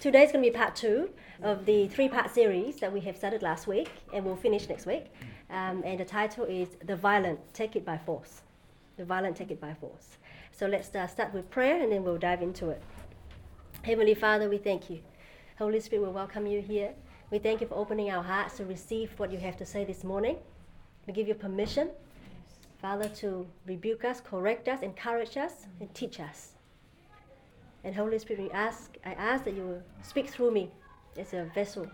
Today is going to be part two of the three part series that we have started last week and we'll finish next week. Um, and the title is The Violent Take It by Force. The Violent Take It by Force. So let's uh, start with prayer and then we'll dive into it. Heavenly Father, we thank you. Holy Spirit, we welcome you here. We thank you for opening our hearts to receive what you have to say this morning. We give you permission, Father, to rebuke us, correct us, encourage us, and teach us. And Holy Spirit, we ask, I ask that you will speak through me as a vessel,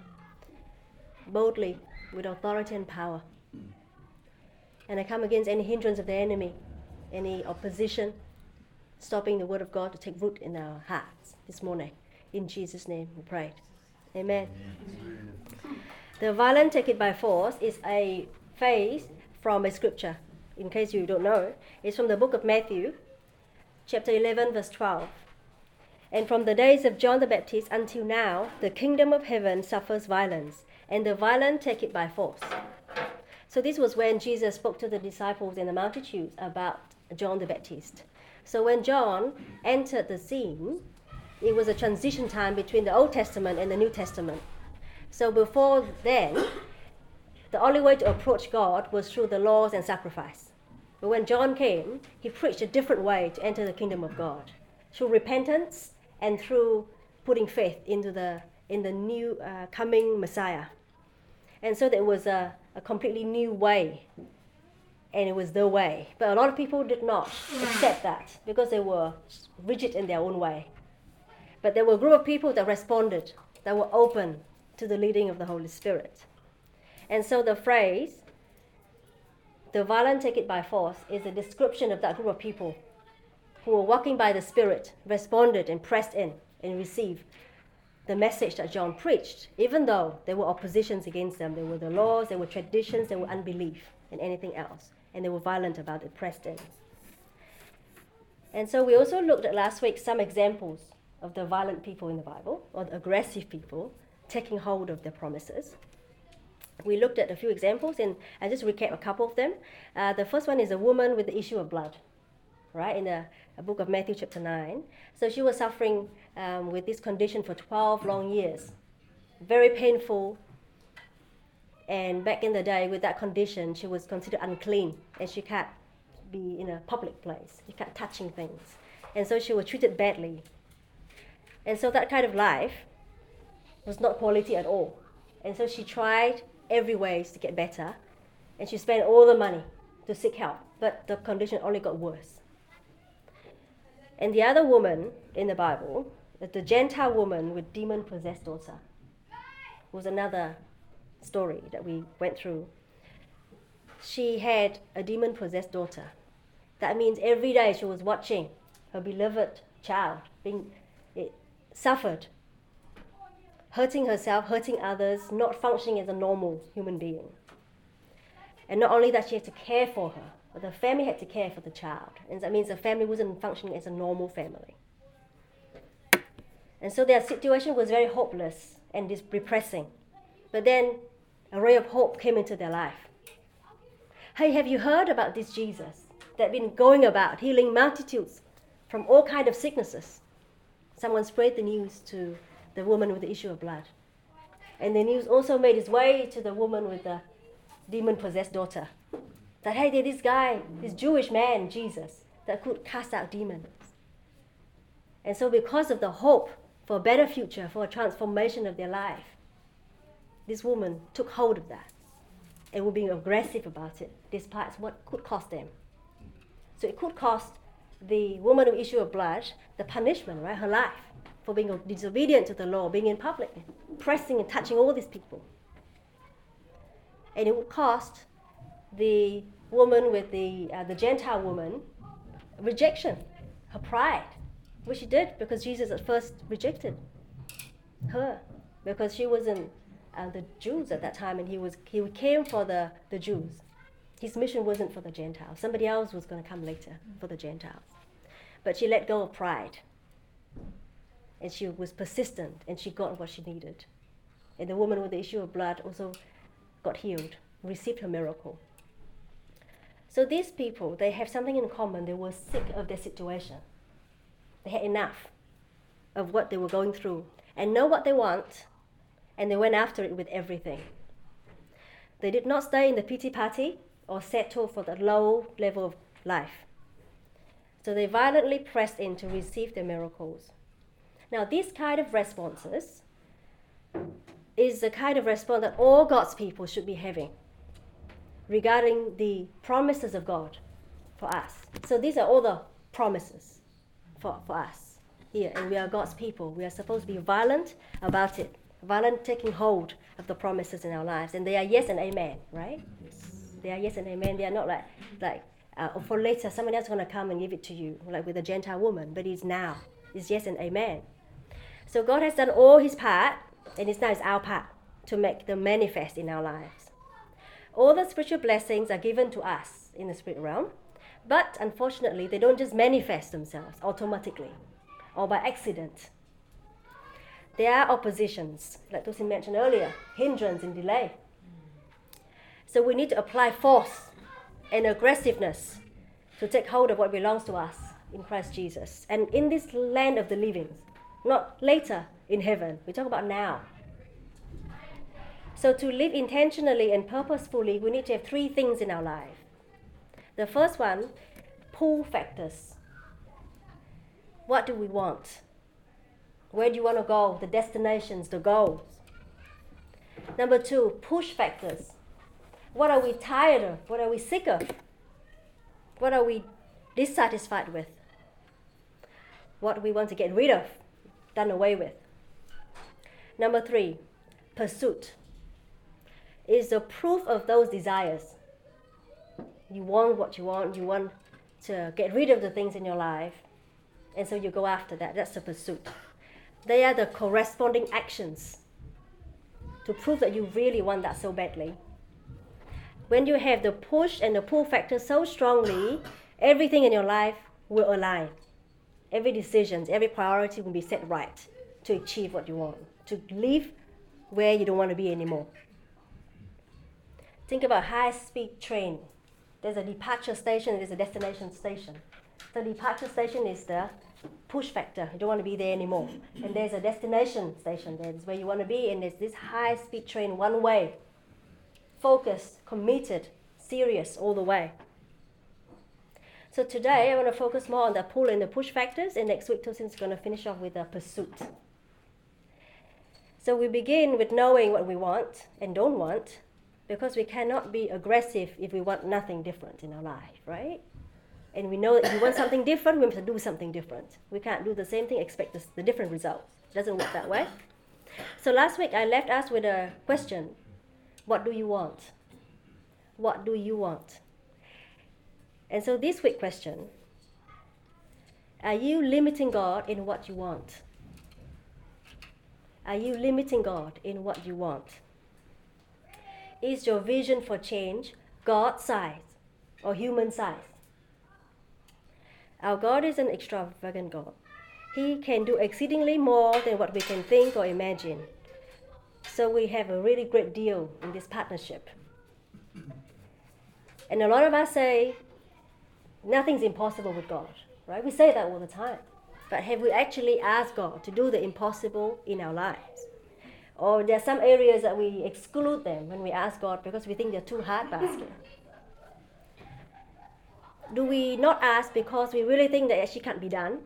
boldly, with authority and power. And I come against any hindrance of the enemy, any opposition, stopping the word of God to take root in our hearts this morning. In Jesus' name we pray. Amen. Amen. The violent take it by force is a phrase from a scripture. In case you don't know, it's from the book of Matthew, chapter 11, verse 12. And from the days of John the Baptist until now, the kingdom of heaven suffers violence, and the violent take it by force. So, this was when Jesus spoke to the disciples and the multitudes about John the Baptist. So, when John entered the scene, it was a transition time between the Old Testament and the New Testament. So, before then, the only way to approach God was through the laws and sacrifice. But when John came, he preached a different way to enter the kingdom of God through repentance and through putting faith into the in the new uh, coming Messiah. And so there was a, a completely new way, and it was the way. But a lot of people did not accept that because they were rigid in their own way. But there were a group of people that responded, that were open to the leading of the Holy Spirit. And so the phrase, the violent take it by force, is a description of that group of people who were walking by the Spirit responded and pressed in and received the message that John preached, even though there were oppositions against them. There were the laws, there were traditions, there were unbelief, and anything else. And they were violent about it, pressed in. And so we also looked at last week some examples of the violent people in the Bible, or the aggressive people taking hold of their promises. We looked at a few examples, and I just recap a couple of them. Uh, the first one is a woman with the issue of blood, right? In the book of Matthew, chapter 9. So she was suffering um, with this condition for 12 long years. Very painful. And back in the day, with that condition, she was considered unclean and she can't be in a public place. She can't touching things. And so she was treated badly. And so that kind of life was not quality at all. And so she tried every ways to get better. And she spent all the money to seek help. But the condition only got worse. And the other woman in the Bible, the Gentile woman with demon possessed daughter, was another story that we went through. She had a demon possessed daughter. That means every day she was watching her beloved child being it, suffered, hurting herself, hurting others, not functioning as a normal human being. And not only that, she had to care for her, the family had to care for the child. And that means the family wasn't functioning as a normal family. And so their situation was very hopeless and depressing. But then a ray of hope came into their life. Hey, have you heard about this Jesus that been going about healing multitudes from all kind of sicknesses? Someone spread the news to the woman with the issue of blood. And the news also made its way to the woman with the demon possessed daughter that hey, there's this guy, this Jewish man, Jesus, that could cast out demons. And so, because of the hope for a better future, for a transformation of their life, this woman took hold of that and were being aggressive about it, despite what could cost them. So, it could cost the woman with issue of blood the punishment, right, her life, for being disobedient to the law, being in public, pressing and touching all these people. And it would cost the woman with the, uh, the Gentile woman rejection, her pride, which she did because Jesus at first rejected her because she wasn't uh, the Jews at that time and he, was, he came for the, the Jews. His mission wasn't for the Gentiles. Somebody else was going to come later for the Gentiles. But she let go of pride. And she was persistent and she got what she needed. And the woman with the issue of blood also got healed, received her miracle. So these people, they have something in common. They were sick of their situation. They had enough of what they were going through. and know what they want, and they went after it with everything. They did not stay in the pity party or settle for the low level of life. So they violently pressed in to receive the miracles. Now, these kind of responses is the kind of response that all God's people should be having regarding the promises of God for us. So these are all the promises for, for us here, and we are God's people. We are supposed to be violent about it, violent taking hold of the promises in our lives, and they are yes and amen, right? They are yes and amen. They are not like like uh, for later someone else is going to come and give it to you, like with a Gentile woman, but it's now. It's yes and amen. So God has done all His part, and it's now it's our part to make them manifest in our lives. All the spiritual blessings are given to us in the spirit realm, but unfortunately, they don't just manifest themselves automatically or by accident. There are oppositions, like Tosin mentioned earlier, hindrance and delay. So we need to apply force and aggressiveness to take hold of what belongs to us in Christ Jesus. And in this land of the living, not later in heaven, we talk about now. So to live intentionally and purposefully, we need to have three things in our life. The first one, pull factors. What do we want? Where do you want to go? The destinations, the goals. Number two, push factors. What are we tired of? What are we sick of? What are we dissatisfied with? What we want to get rid of, done away with? Number three, pursuit. Is the proof of those desires. You want what you want, you want to get rid of the things in your life, and so you go after that. That's the pursuit. They are the corresponding actions to prove that you really want that so badly when you have the push and the pull factor so strongly, everything in your life will align. Every decision, every priority will be set right to achieve what you want, to live where you don't want to be anymore. Think about high speed train. There's a departure station, and there's a destination station. The departure station is the push factor. You don't want to be there anymore. And there's a destination station. That's where you want to be. And there's this high speed train one way focused, committed, serious all the way. So today I want to focus more on the pull and the push factors, and next week Tosin's going to finish off with the pursuit. So we begin with knowing what we want and don't want, because we cannot be aggressive if we want nothing different in our life, right? And we know that if we want something different, we must do something different. We can't do the same thing, expect the different results. It doesn't work that way. So last week I left us with a question what do you want? What do you want? And so this week question Are you limiting God in what you want? Are you limiting God in what you want? Is your vision for change God size or human size? Our God is an extravagant God. He can do exceedingly more than what we can think or imagine. So we have a really great deal in this partnership. And a lot of us say, nothing's impossible with God, right? We say that all the time. But have we actually asked God to do the impossible in our lives? Or there are some areas that we exclude them when we ask God because we think they're too hard basket. Do we not ask because we really think that actually can't be done?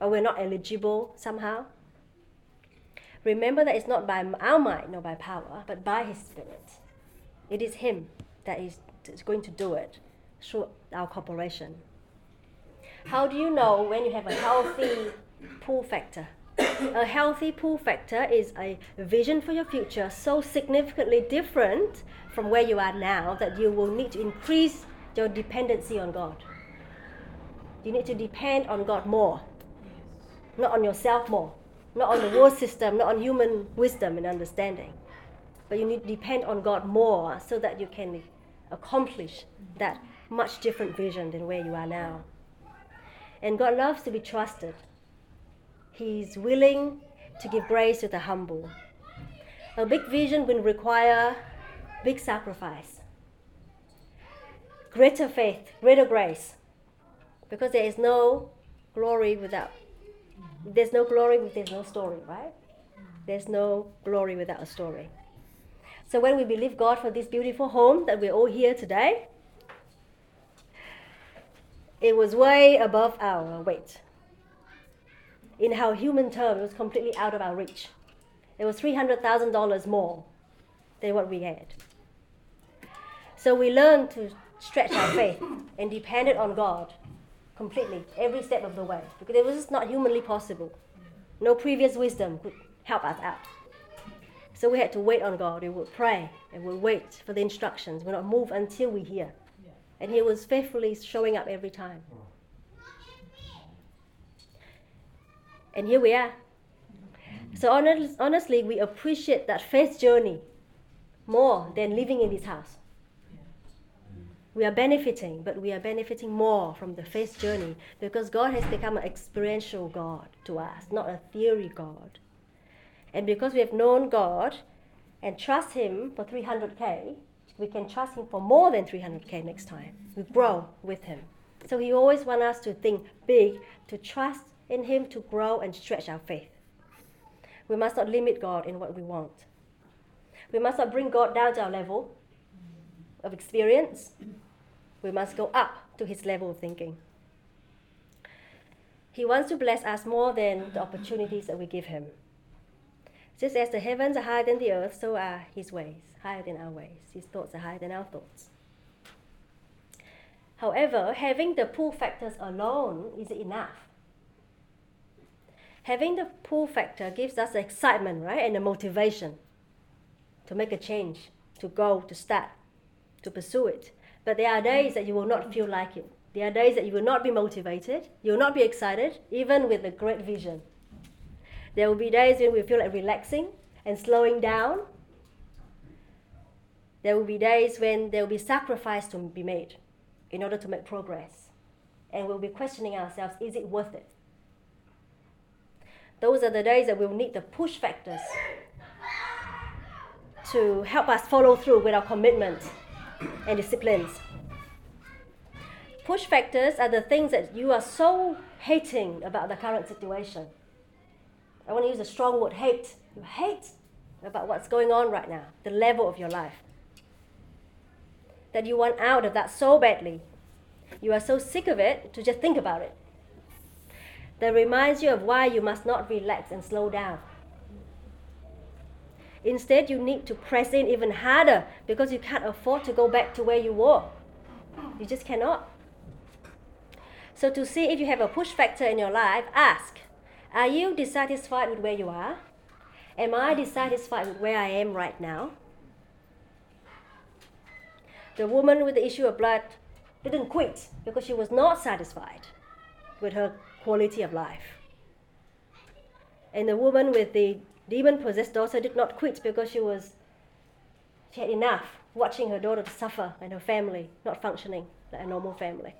Or we're not eligible somehow? Remember that it's not by our might nor by power, but by His Spirit. It is Him that is going to do it through our cooperation. How do you know when you have a healthy pull factor? A healthy pull factor is a vision for your future so significantly different from where you are now that you will need to increase your dependency on God. You need to depend on God more, not on yourself more not on the world system, not on human wisdom and understanding. But you need to depend on God more so that you can accomplish that much different vision than where you are now. And God loves to be trusted. He's willing to give grace to the humble. A big vision will require big sacrifice, greater faith, greater grace, because there is no glory without There's no glory if there's no story, right? There's no glory without a story. So when we believe God for this beautiful home that we're all here today, it was way above our weight. In our human terms, it was completely out of our reach. It was $300,000 more than what we had. So we learned to stretch our faith and depended on God completely every step of the way because it was just not humanly possible. No previous wisdom could help us out. So we had to wait on God. We would pray and we would wait for the instructions. We would not move until we hear. And He was faithfully showing up every time. Mm. And here we are. So honestly, we appreciate that faith journey more than living in this house. We are benefiting, but we are benefiting more from the faith journey because God has become an experiential God to us, not a theory God. And because we have known God and trust Him for 300K, we can trust Him for more than 300K next time. We grow with Him. So He always wants us to think big, to trust in Him, to grow and stretch our faith. We must not limit God in what we want. We must not bring God down to our level of experience. We must go up to His level of thinking. He wants to bless us more than the opportunities that we give Him. Just as the heavens are higher than the earth, so are his ways higher than our ways. His thoughts are higher than our thoughts. However, having the pull factors alone is enough. Having the pull factor gives us excitement, right, and the motivation to make a change, to go, to start, to pursue it. But there are days that you will not feel like it. There are days that you will not be motivated, you will not be excited, even with a great vision. There will be days when we feel like relaxing and slowing down. There will be days when there will be sacrifice to be made in order to make progress. And we'll be questioning ourselves is it worth it? Those are the days that we'll need the push factors to help us follow through with our commitments and disciplines. Push factors are the things that you are so hating about the current situation I want to use a strong word hate. You hate about what's going on right now, the level of your life. That you want out of that so badly. You are so sick of it to just think about it. That reminds you of why you must not relax and slow down. Instead, you need to press in even harder because you can't afford to go back to where you were. You just cannot. So, to see if you have a push factor in your life, ask are you dissatisfied with where you are? Am I dissatisfied with where I am right now? The woman with the issue of blood didn't quit because she was not satisfied with her quality of life. And the woman with the demon possessed daughter did not quit because she was she had enough watching her daughter suffer and her family not functioning like a normal family.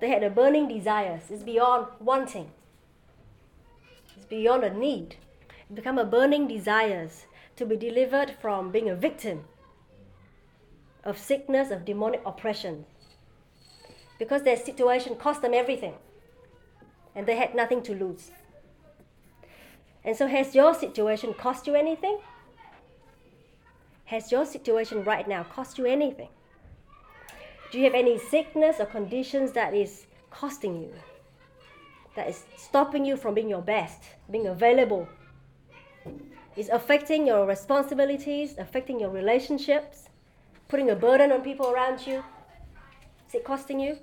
They had a burning desire. It's beyond wanting It's beyond a need. It become a burning desires to be delivered from being a victim of sickness, of demonic oppression. Because their situation cost them everything. And they had nothing to lose. And so, has your situation cost you anything? Has your situation right now cost you anything? Do you have any sickness or conditions that is costing you? that is stopping you from being your best, being available. Is affecting your responsibilities, affecting your relationships, putting a burden on people around you. Is it costing you?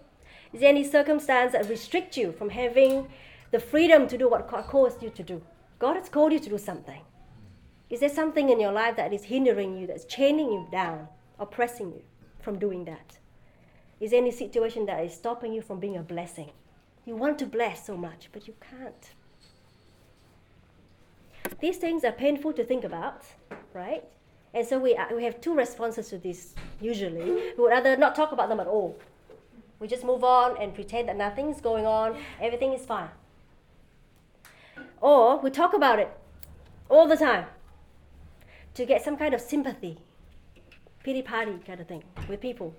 Is there any circumstance that restricts you from having the freedom to do what God calls you to do? God has called you to do something. Is there something in your life that is hindering you, that's chaining you down, oppressing you from doing that? Is there any situation that is stopping you from being a blessing? You want to bless so much, but you can't. These things are painful to think about, right? And so we, uh, we have two responses to this usually. We would rather not talk about them at all. We just move on and pretend that nothing's going on, everything is fine. Or we talk about it all the time to get some kind of sympathy, pity party kind of thing with people.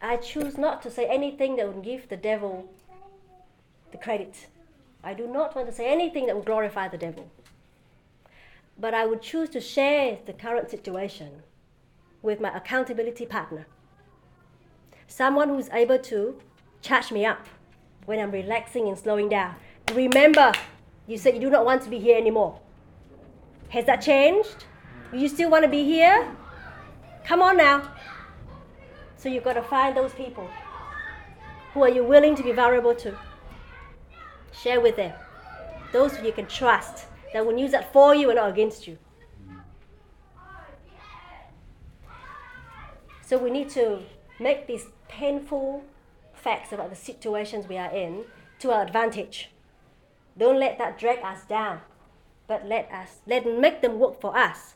I choose not to say anything that would give the devil the credit. I do not want to say anything that would glorify the devil. But I would choose to share the current situation with my accountability partner. Someone who's able to charge me up when I'm relaxing and slowing down. Remember, you said you do not want to be here anymore. Has that changed? Do you still want to be here? Come on now. So you've got to find those people who are you willing to be vulnerable to. Share with them. Those who you can trust that will use that for you and not against you. So we need to make these painful facts about the situations we are in to our advantage. Don't let that drag us down, but let us let make them work for us.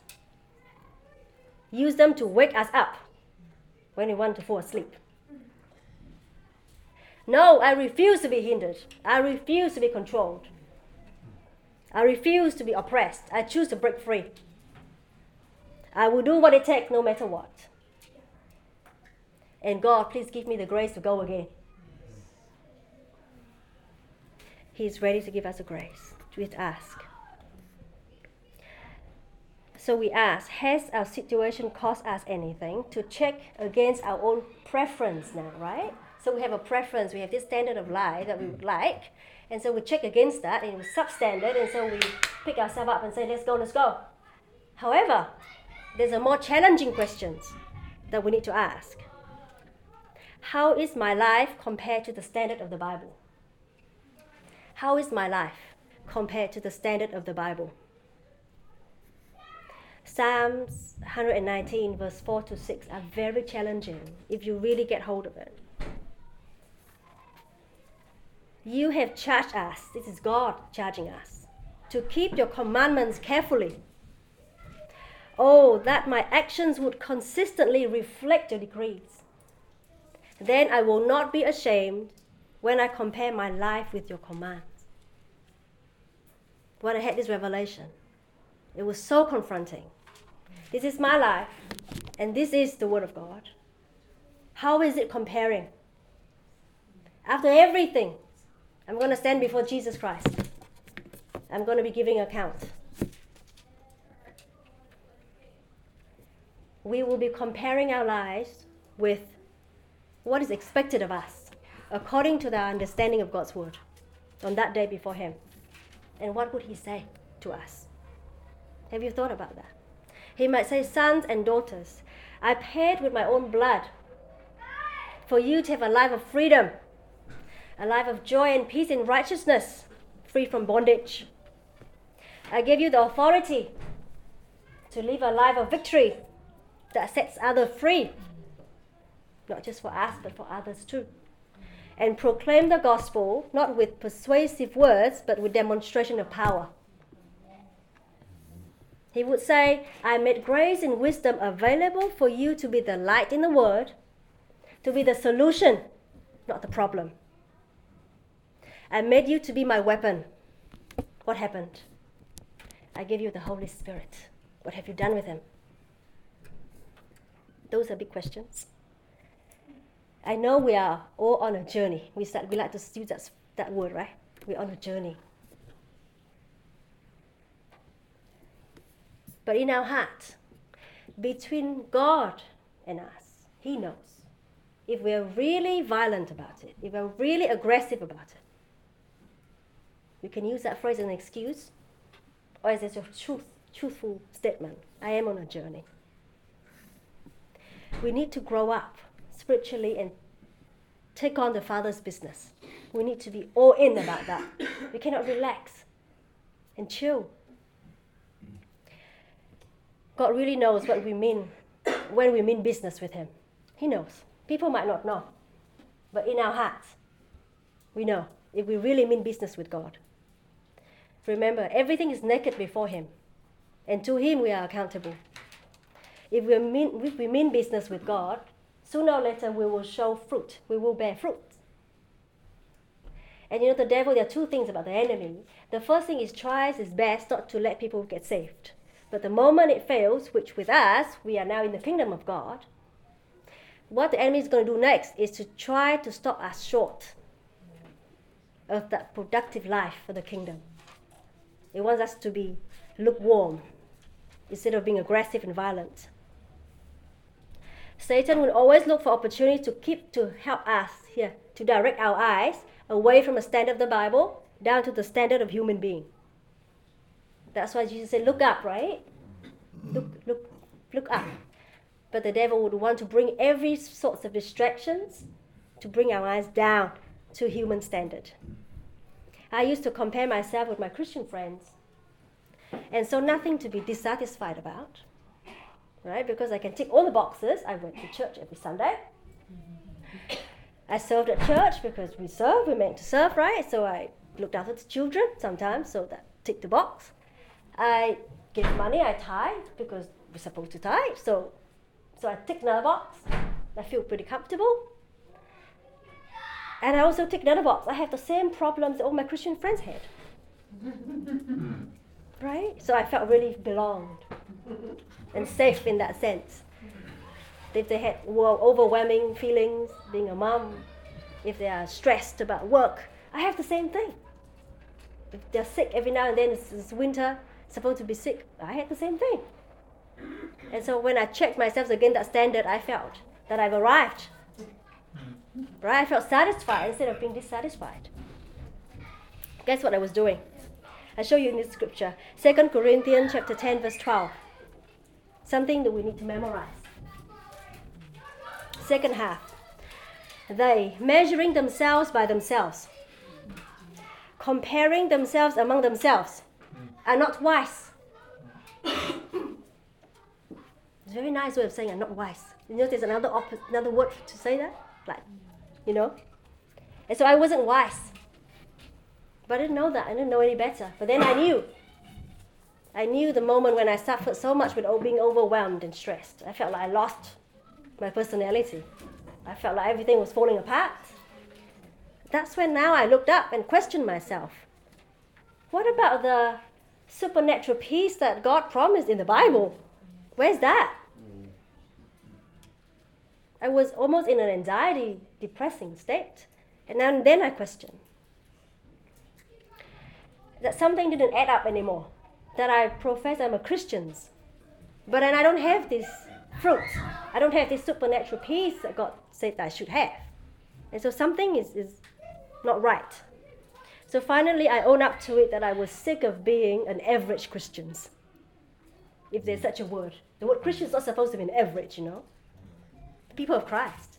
Use them to wake us up when we want to fall asleep. No, I refuse to be hindered. I refuse to be controlled. I refuse to be oppressed. I choose to break free. I will do what it takes no matter what. And God, please give me the grace to go again. He is ready to give us a grace. We ask. So we ask, has our situation cost us anything? To check against our own preference now, right? So we have a preference, we have this standard of life that we would like, and so we check against that, and was substandard, and so we pick ourselves up and say, let's go, let's go. However, there's a more challenging questions that we need to ask. How is my life compared to the standard of the Bible? How is my life compared to the standard of the Bible? Psalms 119, verse 4 to 6 are very challenging if you really get hold of it. You have charged us, this is God charging us, to keep your commandments carefully. Oh, that my actions would consistently reflect your decrees. Then I will not be ashamed when I compare my life with your commands. When I had this revelation, it was so confronting. This is my life, and this is the Word of God. How is it comparing? After everything, I'm going to stand before Jesus Christ. I'm going to be giving account. We will be comparing our lives with what is expected of us according to the understanding of God's word on that day before Him. And what would He say to us? Have you thought about that? He might say, Sons and daughters, I paid with my own blood for you to have a life of freedom, a life of joy and peace and righteousness, free from bondage. I gave you the authority to live a life of victory that sets others free not just for us, but for others too. And proclaim the gospel not with persuasive words, but with demonstration of power. He would say, I made grace and wisdom available for you to be the light in the world, to be the solution, not the problem. I made you to be my weapon. What happened? I gave you the Holy Spirit. What have you done with him? Those are big questions. I know we are all on a journey. We said we like to use that, that word, right? We're on a journey. But in our heart, between God and us, He knows. If we're really violent about it, if we're really aggressive about it, we can use that phrase as an excuse or as a truth, truthful statement. I am on a journey. We need to grow up spiritually and take on the Father's business. We need to be all in about that. We cannot relax and chill. God really knows what we mean when we mean business with Him. He knows. People might not know, but in our hearts, we know if we really mean business with God. Remember, everything is naked before Him, and to Him we are accountable. If we mean, if we mean business with God, sooner or later we will show fruit. We will bear fruit. And you know, the devil, there are two things about the enemy. The first thing is tries his best not to let people get saved. But the moment it fails, which with us, we are now in the kingdom of God, what the enemy is going to do next is to try to stop us short of that productive life for the kingdom. It wants us to be lukewarm instead of being aggressive and violent. Satan will always look for opportunity to keep to help us here to direct our eyes away from the standard of the Bible down to the standard of human being. That's why Jesus said, "Look up, right? Look, look, look up." But the devil would want to bring every sorts of distractions to bring our eyes down to human standard. I used to compare myself with my Christian friends. And so nothing to be dissatisfied about. Right? Because I can tick all the boxes. I went to church every Sunday. I served at church because we serve, we're meant to serve, right? So I looked after the children sometimes, so that tick the box. I give money, I tithe because we're supposed to tithe. So so I tick another box. I feel pretty comfortable. And I also tick another box. I have the same problems that all my Christian friends had. Hmm. Right? So I felt really belonged and safe in that sense. If they had overwhelming feelings being a mom, if they are stressed about work, I have the same thing. If they're sick every now and then, it's, it's winter, supposed to be sick, I had the same thing. And so when I checked myself against that standard, I felt that I've arrived. Right? I felt satisfied instead of being dissatisfied. Guess what I was doing? I show you in this scripture. 2 Corinthians chapter 10, verse 12. Something that we need to memorize. Second half. They, measuring themselves by themselves, comparing themselves among themselves, are not wise. It's very nice way of saying I'm not wise. You know, there's another op- another word to say that, like, you know. And so I wasn't wise, but I didn't know that. I didn't know any better. But then I knew. I knew the moment when I suffered so much with being overwhelmed and stressed. I felt like I lost my personality. I felt like everything was falling apart. That's when now I looked up and questioned myself. What about the supernatural peace that God promised in the Bible? Where's that? I was almost in an anxiety, depressing state. And then, then I questioned that something didn't add up anymore. That I profess I'm a Christian, but then I don't have this fruit. I don't have this supernatural peace that God said I should have. And so something is, is not right. So finally, I own up to it that I was sick of being an average Christian, if there's such a word. The word Christian is not supposed to be an average, you know. People of Christ.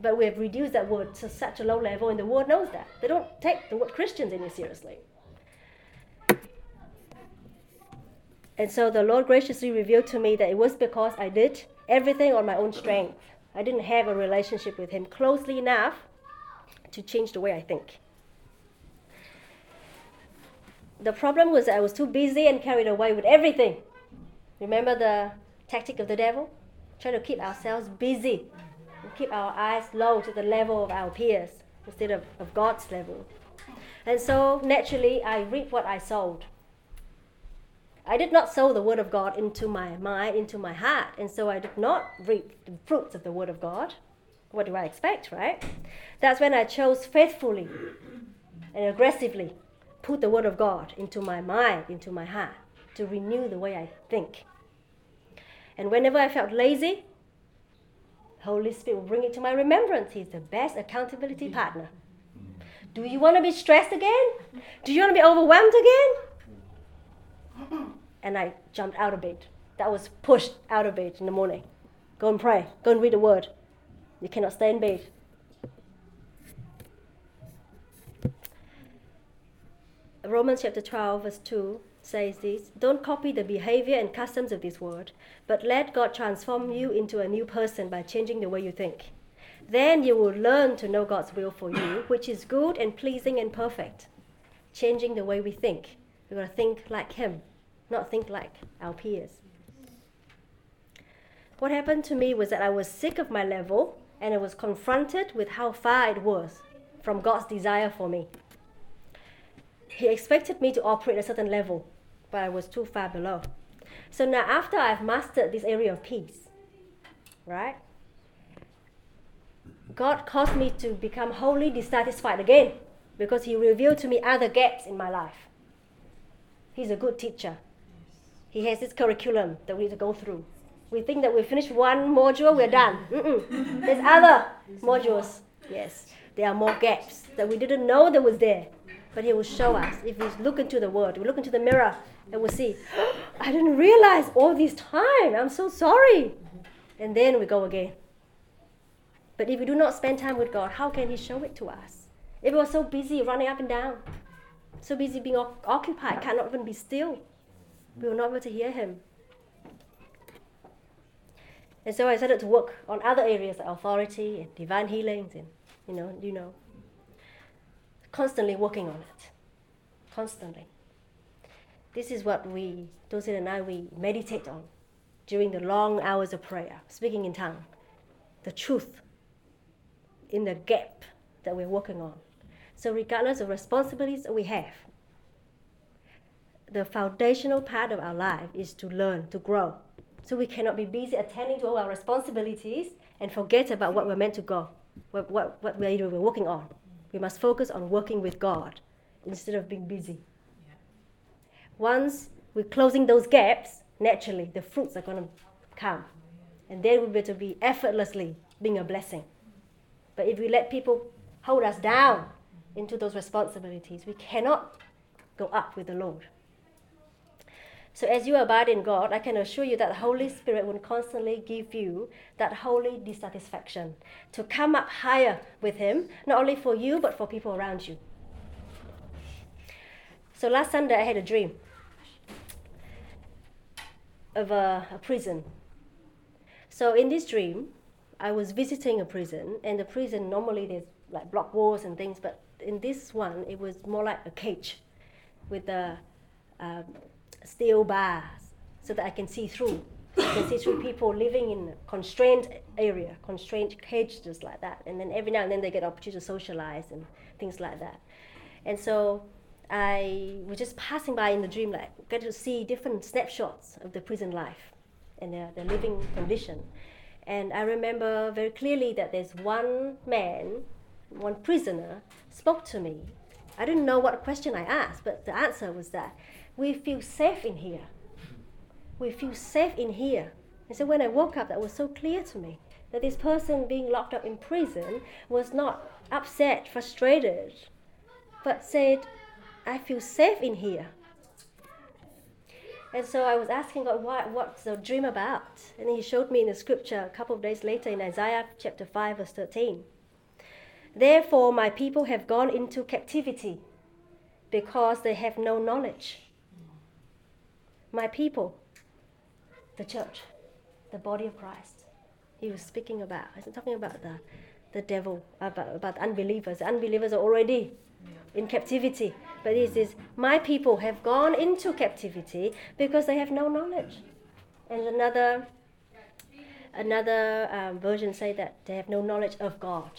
But we have reduced that word to such a low level, and the world knows that. They don't take the word Christians any seriously. And so the Lord graciously revealed to me that it was because I did everything on my own strength. I didn't have a relationship with Him closely enough to change the way I think. The problem was I was too busy and carried away with everything. Remember the tactic of the devil? Try to keep ourselves busy and keep our eyes low to the level of our peers instead of, of God's level. And so naturally, I reap what I sowed. I did not sow the word of God into my mind, into my heart, and so I did not reap the fruits of the word of God. What do I expect, right? That's when I chose faithfully and aggressively put the word of God into my mind, into my heart, to renew the way I think. And whenever I felt lazy, Holy Spirit will bring it to my remembrance. He's the best accountability partner. Do you want to be stressed again? Do you want to be overwhelmed again? And I jumped out of bed. That was pushed out of bed in the morning. Go and pray. Go and read the word. You cannot stay in bed. Romans chapter 12, verse 2 says this Don't copy the behavior and customs of this world, but let God transform you into a new person by changing the way you think. Then you will learn to know God's will for you, which is good and pleasing and perfect. Changing the way we think. We're going to think like Him, not think like our peers. What happened to me was that I was sick of my level and I was confronted with how far it was from God's desire for me. He expected me to operate at a certain level, but I was too far below. So now, after I've mastered this area of peace, right? God caused me to become wholly dissatisfied again because He revealed to me other gaps in my life. He's a good teacher. He has this curriculum that we need to go through. We think that we finish one module, we're done. Mm-mm. There's other modules. Yes, there are more gaps that we didn't know that was there. But He will show us. If we look into the Word, we look into the mirror, and we'll see, I didn't realize all this time. I'm so sorry. And then we go again. But if we do not spend time with God, how can He show it to us? If we are so busy running up and down, so busy being occupied, cannot even be still, we will not able to hear Him. And so I started to work on other areas like authority and divine healings and you know, you know. Constantly working on it. Constantly. This is what we, Tosin and I, we meditate on during the long hours of prayer, speaking in tongue. The truth in the gap that we're working on. So, regardless of responsibilities we have, the foundational part of our life is to learn, to grow. So, we cannot be busy attending to all our responsibilities and forget about what we're meant to go, what, what, what we're, we're working on. We must focus on working with God instead of being busy. Yeah. Once we're closing those gaps, naturally the fruits are going to come. And then we'll be able to be effortlessly being a blessing. But if we let people hold us down into those responsibilities, we cannot go up with the Lord. So as you abide in God, I can assure you that the Holy Spirit will constantly give you that holy dissatisfaction to come up higher with Him, not only for you, but for people around you. So last Sunday, I had a dream of a, a prison. So in this dream, I was visiting a prison, and the prison normally there's like block walls and things, but in this one it was more like a cage with a um, steel bars so that I can see through. I can see through people living in a constrained area, constrained cages just like that. And then every now and then they get an opportunity to socialize and things like that. And so I was just passing by in the dream, like get to see different snapshots of the prison life and their, their living condition. And I remember very clearly that there's one man, one prisoner, spoke to me. I didn't know what question I asked, but the answer was that we feel safe in here. We feel safe in here. And so when I woke up, that was so clear to me that this person being locked up in prison was not upset, frustrated, but said, I feel safe in here. And so I was asking God, what, what's the dream about? And he showed me in the scripture a couple of days later in Isaiah chapter 5, verse 13. Therefore, my people have gone into captivity because they have no knowledge. My people, the church, the body of Christ. He was speaking about, he's talking about the, the devil, about, about unbelievers. Unbelievers are already in captivity. But he says, My people have gone into captivity because they have no knowledge. And another another um, version say that they have no knowledge of God.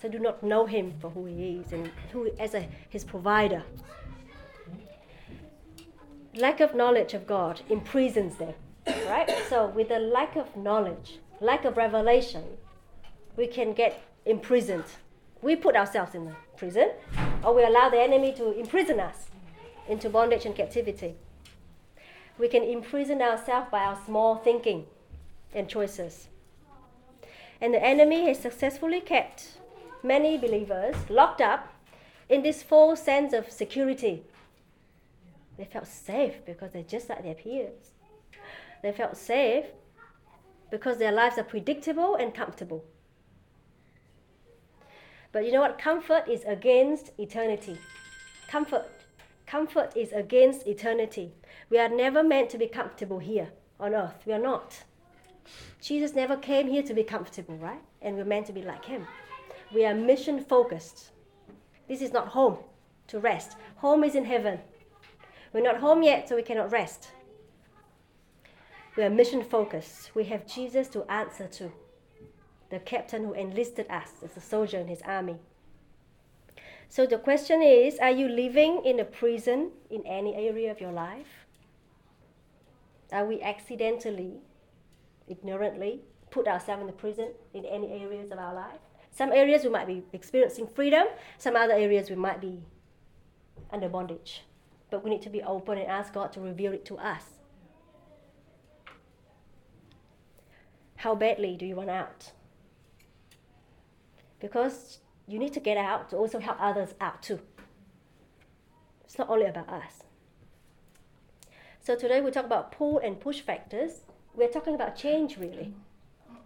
So do not know him for who he is and who as a, his provider. Lack of knowledge of God imprisons them. Right? So with a lack of knowledge, lack of revelation, we can get imprisoned. We put ourselves in the prison or we allow the enemy to imprison us into bondage and captivity. We can imprison ourselves by our small thinking and choices. And the enemy has successfully kept many believers locked up in this false sense of security. They felt safe because they're just like their peers. They felt safe because their lives are predictable and comfortable. But you know what? Comfort is against eternity. Comfort. Comfort is against eternity. We are never meant to be comfortable here on earth. We are not. Jesus never came here to be comfortable, right? And we're meant to be like him. We are mission focused. This is not home to rest. Home is in heaven. We're not home yet, so we cannot rest. We are mission focused. We have Jesus to answer to the captain who enlisted us as a soldier in his army. So the question is Are you living in a prison in any area of your life? Are we accidentally, ignorantly, put ourselves in the prison in any areas of our life? Some areas we might be experiencing freedom, some other areas we might be under bondage. But we need to be open and ask God to reveal it to us. How badly do you want out? Because you need to get out to also help others out too. It's not only about us. So today we talk about pull and push factors. We're talking about change really.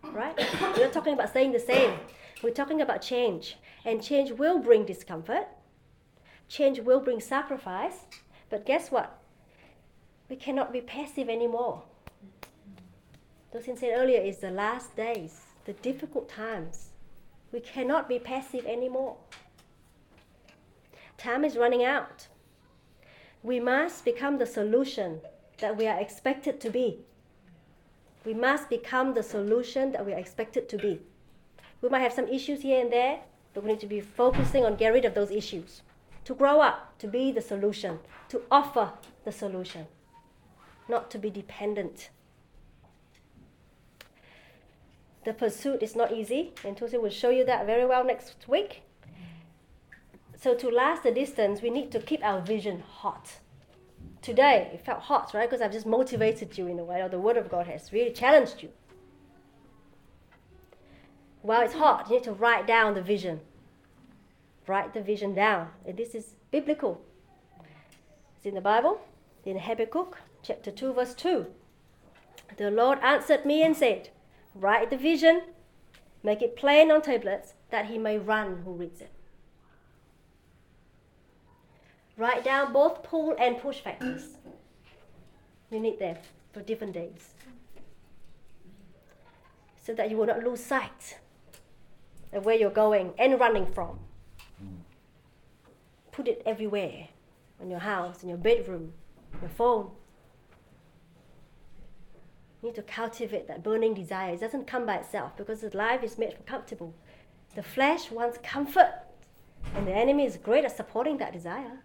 Right? We're not talking about staying the same. We're talking about change. And change will bring discomfort. Change will bring sacrifice. But guess what? We cannot be passive anymore. Tosin said earlier, is the last days, the difficult times. We cannot be passive anymore. Time is running out. We must become the solution that we are expected to be. We must become the solution that we are expected to be. We might have some issues here and there, but we need to be focusing on getting rid of those issues. To grow up, to be the solution, to offer the solution, not to be dependent the pursuit is not easy, and Tosin will show you that very well next week. So to last the distance, we need to keep our vision hot. Today, it felt hot, right? Because I've just motivated you in a way, or the Word of God has really challenged you. While it's hot, you need to write down the vision. Write the vision down. And this is biblical. It's in the Bible, in Habakkuk chapter 2, verse 2. The Lord answered me and said, Write the vision, make it plain on tablets, that he may run who reads it. Write down both pull and push factors. You need them for different days. So that you will not lose sight of where you're going and running from. Put it everywhere in your house, in your bedroom, your phone, you need to cultivate that burning desire. It doesn't come by itself because life is made for comfortable. The flesh wants comfort, and the enemy is great at supporting that desire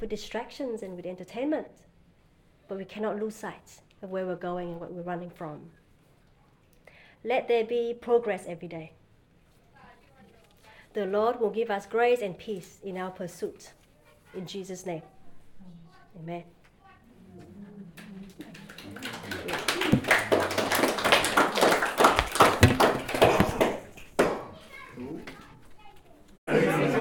with distractions and with entertainment. But we cannot lose sight of where we're going and what we're running from. Let there be progress every day the Lord will give us grace and peace in our pursuit. In Jesus' name. Amen.